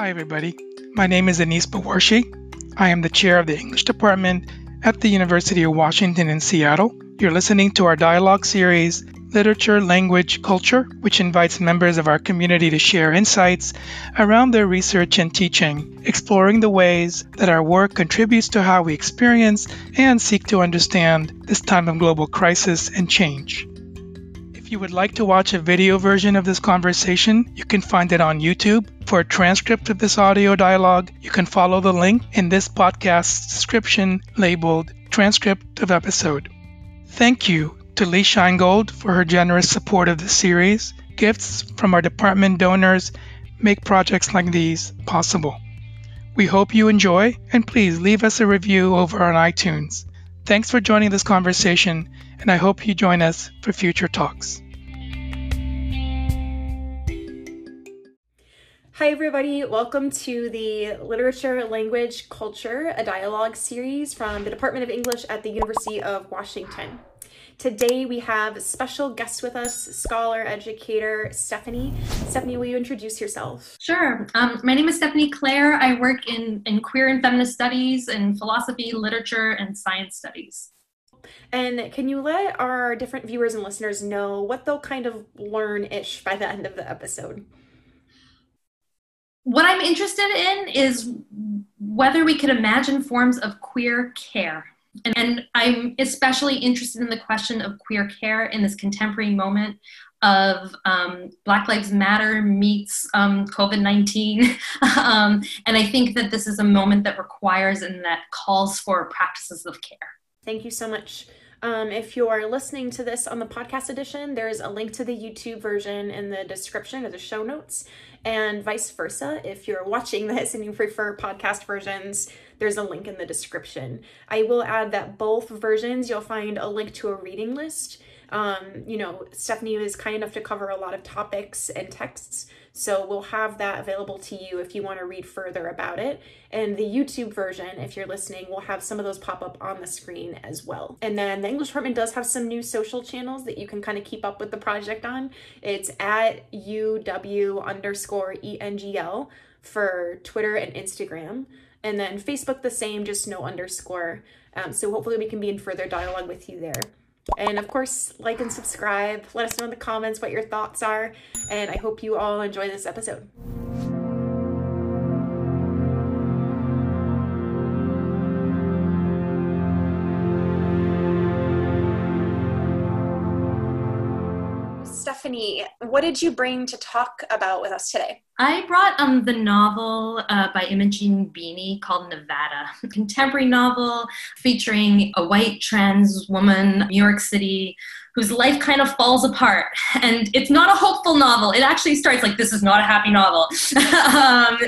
Hi, everybody. My name is Anis Bawarshi. I am the chair of the English department at the University of Washington in Seattle. You're listening to our dialogue series, Literature, Language, Culture, which invites members of our community to share insights around their research and teaching, exploring the ways that our work contributes to how we experience and seek to understand this time of global crisis and change. If you would like to watch a video version of this conversation, you can find it on YouTube. For a transcript of this audio dialogue, you can follow the link in this podcast's description labeled Transcript of Episode. Thank you to Lee Sheingold for her generous support of this series. Gifts from our department donors make projects like these possible. We hope you enjoy, and please leave us a review over on iTunes. Thanks for joining this conversation, and I hope you join us for future talks. Hi, everybody. Welcome to the Literature, Language, Culture, a dialogue series from the Department of English at the University of Washington. Today we have special guest with us, scholar, educator Stephanie. Stephanie, will you introduce yourself? Sure. Um, my name is Stephanie Clare. I work in, in queer and feminist studies and philosophy, literature, and science studies. And can you let our different viewers and listeners know what they'll kind of learn ish by the end of the episode? What I'm interested in is whether we could imagine forms of queer care. And, and, I'm especially interested in the question of queer care in this contemporary moment of um, Black Lives Matter meets um, COVID 19. um, and I think that this is a moment that requires and that calls for practices of care. Thank you so much. Um, if you're listening to this on the podcast edition, there's a link to the YouTube version in the description or the show notes, and vice versa. If you're watching this and you prefer podcast versions, there's a link in the description. I will add that both versions you'll find a link to a reading list. Um, you know, Stephanie was kind enough to cover a lot of topics and texts. So we'll have that available to you if you want to read further about it. And the YouTube version, if you're listening, will have some of those pop up on the screen as well. And then the English department does have some new social channels that you can kind of keep up with the project on. It's at UW underscore ENGL for Twitter and Instagram. And then Facebook the same, just no underscore. Um, so hopefully we can be in further dialogue with you there. And of course, like and subscribe. Let us know in the comments what your thoughts are. And I hope you all enjoy this episode. What did you bring to talk about with us today? I brought um, the novel uh, by Imogen Binnie called Nevada, a contemporary novel featuring a white trans woman, New York City, whose life kind of falls apart. And it's not a hopeful novel. It actually starts like this is not a happy novel. um,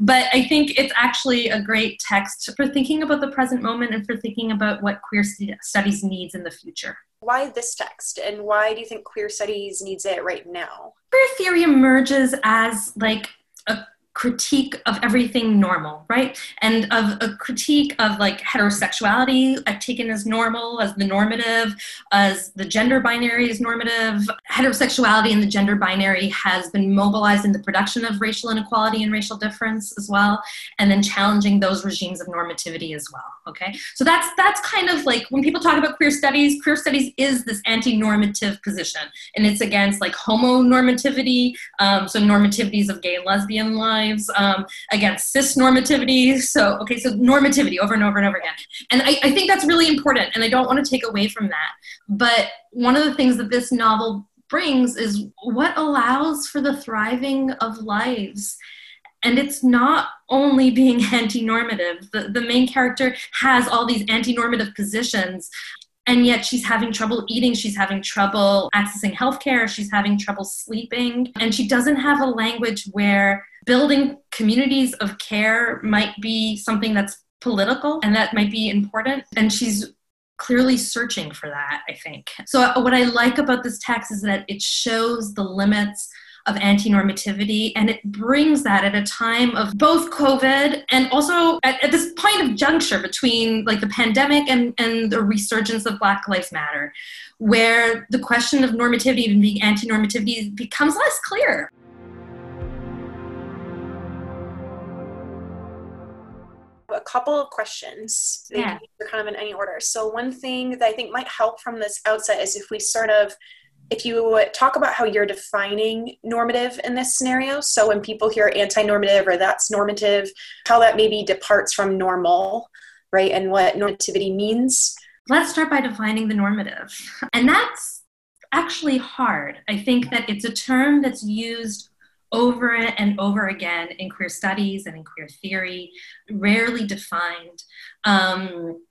but I think it's actually a great text for thinking about the present moment and for thinking about what queer studies needs in the future why this text and why do you think queer studies needs it right now? Queer theory emerges as like a critique of everything normal, right? And of a critique of like heterosexuality taken as normal, as the normative, as the gender binary is normative. Heterosexuality and the gender binary has been mobilized in the production of racial inequality and racial difference as well, and then challenging those regimes of normativity as well. Okay, so that's that's kind of like when people talk about queer studies, queer studies is this anti-normative position, and it's against like homonormativity, um, so normativities of gay and lesbian life lives um, against cis normativity. So, okay, so normativity over and over and over again. And I, I think that's really important, and I don't want to take away from that. But one of the things that this novel brings is what allows for the thriving of lives and it's not only being anti-normative the, the main character has all these anti-normative positions and yet she's having trouble eating she's having trouble accessing healthcare she's having trouble sleeping. And she doesn't have a language where building communities of care might be something that's political and that might be important. And she's clearly searching for that i think. So what i like about this text is that it shows the limits of anti-normativity and it brings that at a time of both covid and also at, at, this point of juncture between like the pandemic and, and the resurgence of black lives matter where the question of normativity and being anti-normativity becomes less clear a couple of questions. Yeah. They're kind of in any order. So one thing that I think might help from this outset is if we sort of if you talk about how you're defining normative in this scenario, so when people hear anti normative or that's normative, how that maybe departs from normal, right, and what normativity means. Let's start by defining the normative. And that's actually hard. I think that it's a term that's used over and over again in queer studies and in queer theory, rarely defined. Um,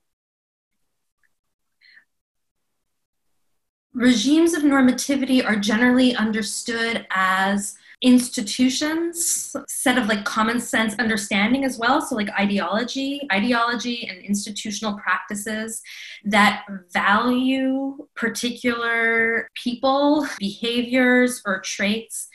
regimes of normativity are generally understood as institutions set of like common sense understanding as well so like ideology ideology and institutional practices that value particular people behaviors or traits.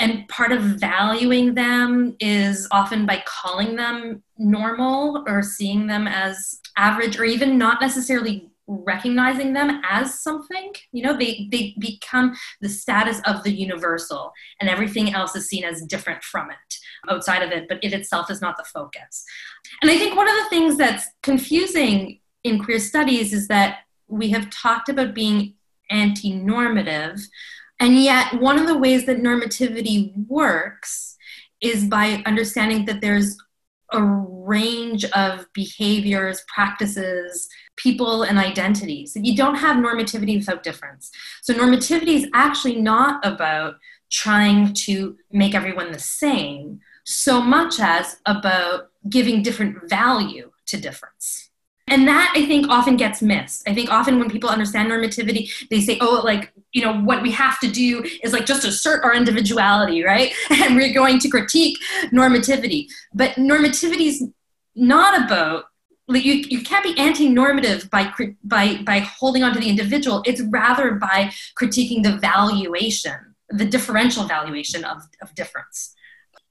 And part of valuing them is often by calling them normal or seeing them as average or even not necessarily recognizing them as something you know they they become the status of the universal and everything else is seen as different from it outside of it but it itself is not the focus. And i think one of the things that's confusing in queer studies is that we have talked about being anti-normative and yet one of the ways that normativity works is by understanding that there's a range of behaviors, practices, people, and identities. You don't have normativity without difference. So, normativity is actually not about trying to make everyone the same so much as about giving different value to difference. And that I think often gets missed. I think often when people understand normativity, they say, oh, like, you know, what we have to do is like just assert our individuality, right? And we're going to critique normativity. But normativity is not about you, you can't be anti-normative by by by holding on to the individual. It's rather by critiquing the valuation the differential valuation of, of difference.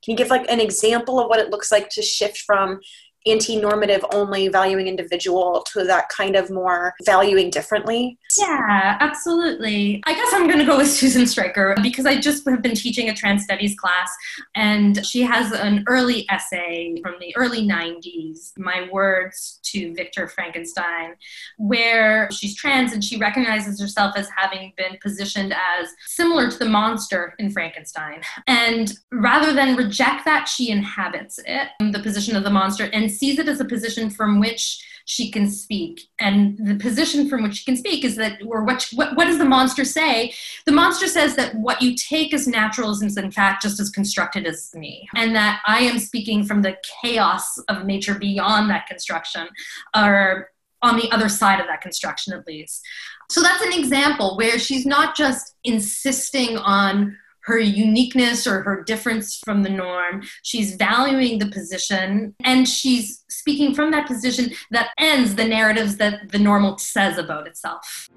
Can you give like an example of what it looks like to shift from anti-normative only valuing individual to that kind of more valuing differently? Yeah absolutely. I guess i'm going to go with susan stryker because i just have been teaching a trans studies class and she has an early essay from the early 90s my words to victor frankenstein where she's trans and she recognizes herself as having been positioned as similar to the monster in frankenstein. And rather than reject that she inhabits it the position of the monster and sees it as a position from which she can speak. And the position from which she can speak is that, or what, what, what does the monster say? The monster says that what you take as naturalism is in fact just as constructed as me. And that I am speaking from the chaos of nature beyond that construction, or on the other side of that construction at least. So that's an example where she's not just insisting on her uniqueness or her difference from the norm. She's valuing the position and she's speaking from that position that ends the narratives that the normal says about itself.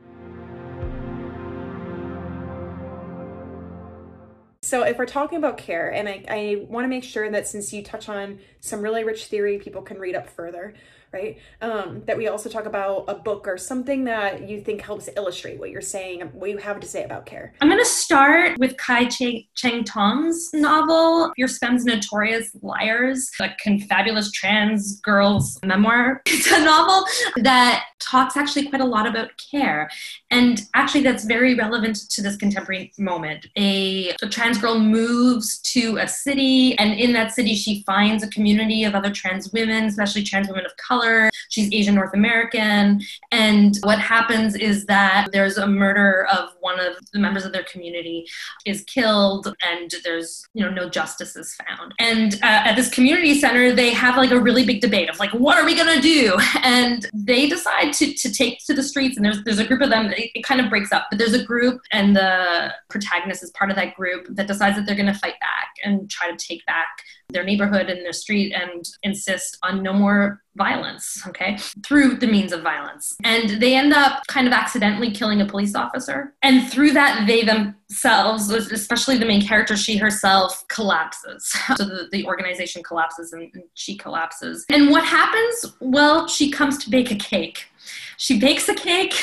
So, if we're talking about care, and I, I want to make sure that since you touch on some really rich theory, people can read up further right? Um, that we also talk about a book or something that you think helps illustrate what you're saying, what you have to say about care. I'm going to start with Kai Cheng Thom's novel, Fierce Femmes Notorious Liars, a confabulous trans girl's memoir. It's a novel that talks actually quite a lot about care. And actually, that's very relevant to this contemporary moment. A, a trans girl moves to a city, and in that city, she finds a community of other trans women, especially trans women of color color. She's Asian North American. And what happens is that there's a murder of one of the members of their community is killed and there's, you know, no justice is found. And uh, at this community center, they have like a really big debate of like, what are we going to do? And they decide to, to take to the streets and there's, there's a group of them, it, it kind of breaks up, but there's a group and the protagonist is part of that group that decides that they're going to fight back and try to take back their neighborhood and their street and insist on no more violence, okay, through the means of violence. And they end up kind of accidentally killing a police officer. And through that, they themselves, especially the main character, she herself collapses. So the, the organization collapses and, and she collapses. And what happens? Well, she comes to bake a cake She bakes a cake.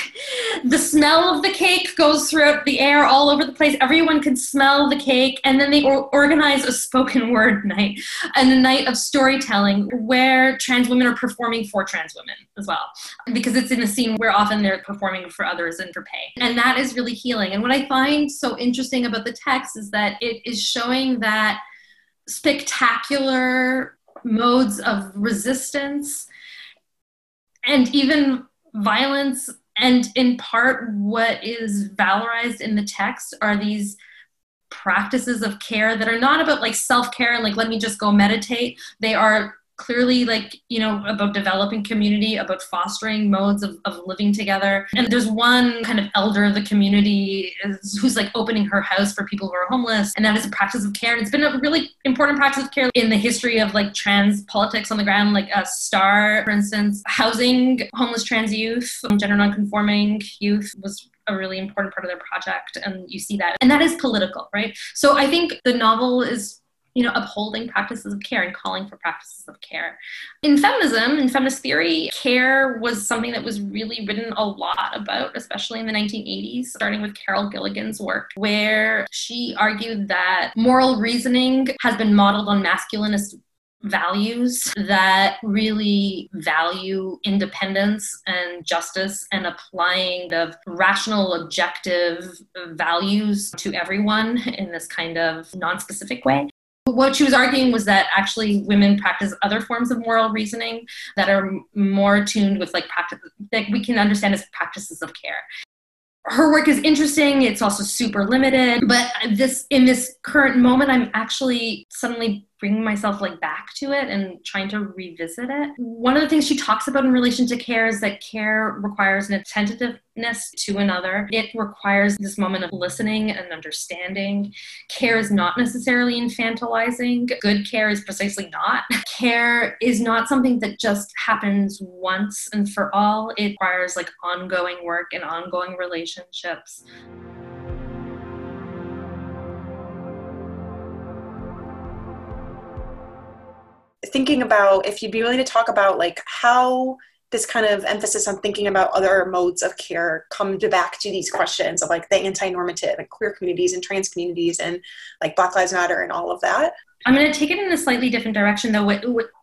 The smell of the cake goes throughout the air all over the place. Everyone can smell the cake. And then they or- organize a spoken word night and a night of storytelling where trans women are performing for trans women as well. Because it's in a scene where often they're performing for others and for pay. And that is really healing. And what I find so interesting about the text is that it is showing that spectacular modes of resistance and even violence and in part what is valorized in the text are these practices of care that are not about like self-care and like let me just go meditate. They are clearly like you know about developing community about fostering modes of, of living together. And there's one kind of elder of the community who's like opening her house for people who are homeless and that is a practice of care. And it's been a really important practice of care in the history of like trans politics on the ground like a star for instance housing homeless trans youth um, gender nonconforming youth was a really important part of their project and you see that. And that is political right? So i think the novel is you know, upholding practices of care and calling for practices of care. In feminism, in feminist theory, care was something that was really written a lot about, especially in the 1980s, starting with Carol Gilligan's work, where she argued that moral reasoning has been modeled on masculinist values that really value independence and justice and applying the rational objective values to everyone in this kind of non-specific way what she was arguing was that actually women practice other forms of moral reasoning that are more tuned with like practice that we can understand as practices of care. Her work is interesting it's also super limited but this in this current moment i'm actually suddenly bringing myself like back to it and trying to revisit it. One of the things she talks about in relation to care is that care requires an attentiveness to another. It requires this moment of listening and understanding. Care is not necessarily infantilizing. Good care is precisely not. Care is not something that just happens once and for all. It requires like ongoing work and ongoing relationships. Thinking about if you'd be willing to talk about like how this kind of emphasis on thinking about other modes of care come to back to these questions of like the anti-normative and queer communities and trans communities and like black lives matter and all of that. I'm going to take it in a slightly different direction though.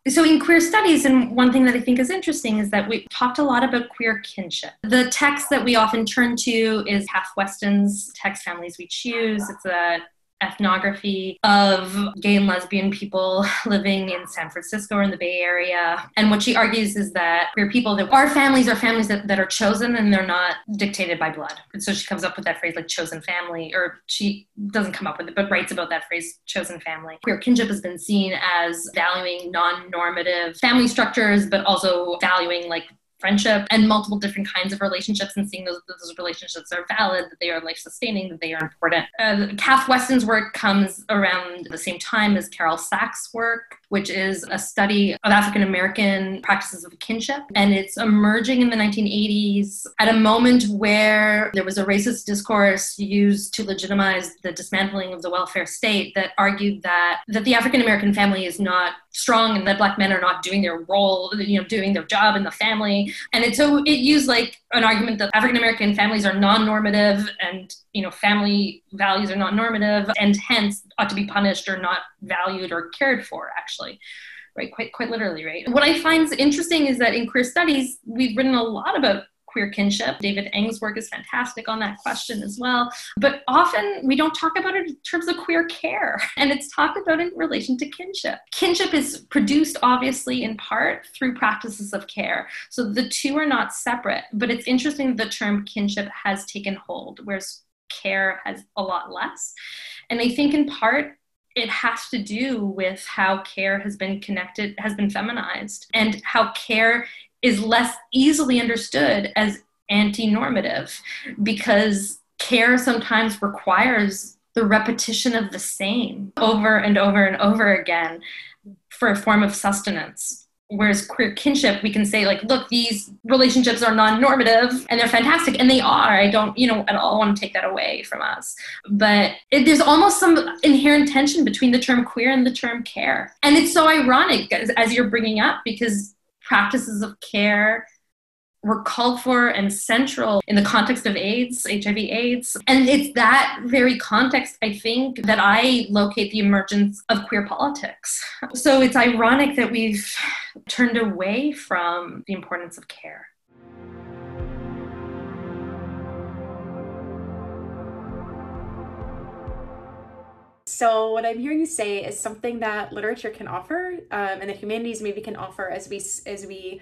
So in queer studies and one thing that i think is interesting is that we talked a lot about queer kinship. The text that we often turn to is Kath Weston's text families we choose. It's a ethnography of gay and lesbian people living in San Francisco or in the Bay Area. And what she argues is that queer people that our families are families that, that are chosen and they're not dictated by blood. And so she comes up with that phrase like chosen family, or she doesn't come up with it, but writes about that phrase chosen family. Queer kinship has been seen as valuing non-normative family structures, but also valuing like friendship and multiple different kinds of relationships and seeing those, those relationships are valid, that they are life sustaining, that they are important. Uh, Kath Weston's work comes around the same time as Carol Stack's work which is a study of African American practices of kinship. And it's emerging in the 1980s at a moment where there was a racist discourse used to legitimize the dismantling of the welfare state that argued that, that the African American family is not strong and that black men are not doing their role, you know, doing their job in the family. And it, so it used like an argument that African American families are non-normative and you know family values are non-normative and hence ought to be punished or not valued or cared for actually right quite quite literally right what i find interesting is that in queer studies we've written a lot about queer kinship. David Eng's work is fantastic on that question as well. But often we don't talk about it in terms of queer care, and it's talked about in relation to kinship. Kinship is produced obviously in part through practices of care. So the two are not separate, but it's interesting the term kinship has taken hold, whereas care has a lot less. And I think in part, it has to do with how care has been connected, has been feminized, and how care is less easily understood as anti normative because care sometimes requires the repetition of the same over and over and over again for a form of sustenance. Whereas queer kinship, we can say, like, look, these relationships are non normative and they're fantastic, and they are. I don't, you know, at all want to take that away from us. But it, there's almost some inherent tension between the term queer and the term care. And it's so ironic as, as you're bringing up because practices of care were called for and central in the context of AIDS, HIV AIDS. And it's that very context, I think, that I locate the emergence of queer politics. So it's ironic that we've turned away from the importance of care. So what I'm hearing you say is something that literature can offer, um, and the humanities maybe can offer as we as we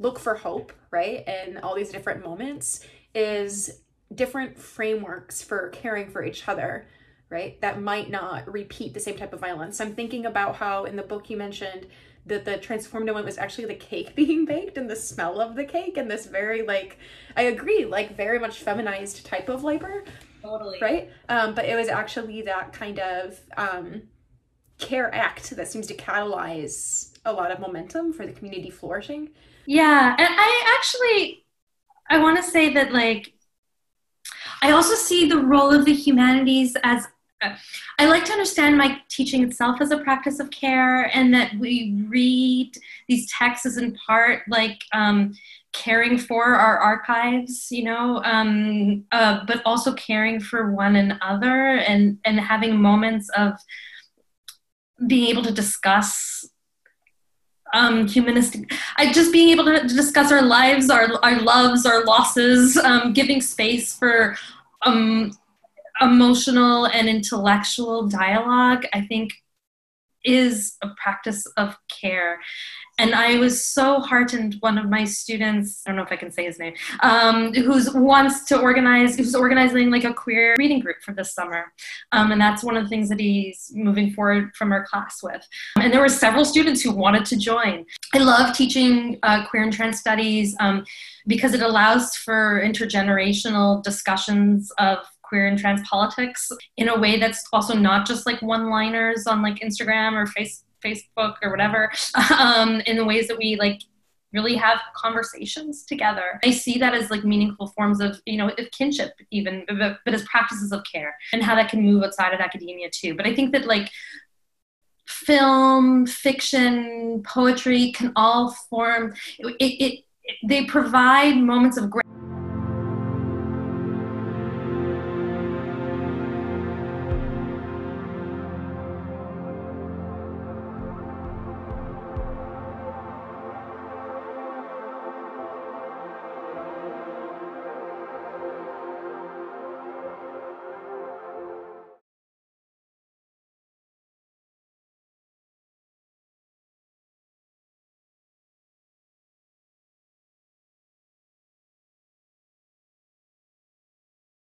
look for hope, right? And all these different moments is different frameworks for caring for each other, right? That might not repeat the same type of violence. I'm thinking about how in the book you mentioned that the transformative one was actually the cake being baked and the smell of the cake and this very like I agree, like very much feminized type of labor. Totally. Right? Um, but it was actually that kind of um, care act that seems to catalyze a lot of momentum for the community flourishing. Yeah, and I actually I want to say that like I also see the role of the humanities as I like to understand my teaching itself as a practice of care, and that we read these texts as in part like um, caring for our archives, you know, um, uh, but also caring for one another and and having moments of being able to discuss um, humanistic I, just being able to, discuss our lives our, our loves our losses um, giving space for um, emotional and intellectual dialogue i think is a practice of care and I was so heartened. One of my students, I don't know if I can say his name, um, who's wants to organize, who's organizing like a queer reading group for this summer, um, and that's one of the things that he's moving forward from our class with. And there were several students who wanted to join. I love teaching uh, queer and trans studies um, because it allows for intergenerational discussions of queer and trans politics in a way that's also not just like one liners on like Instagram or Facebook Facebook or whatever, um, in the ways that we like really have conversations together. I see that as like meaningful forms of, you know, of kinship even, but, but as practices of care and how that can move outside of academia too. But I think that like film, fiction, poetry can all form, it, it, it they provide moments of great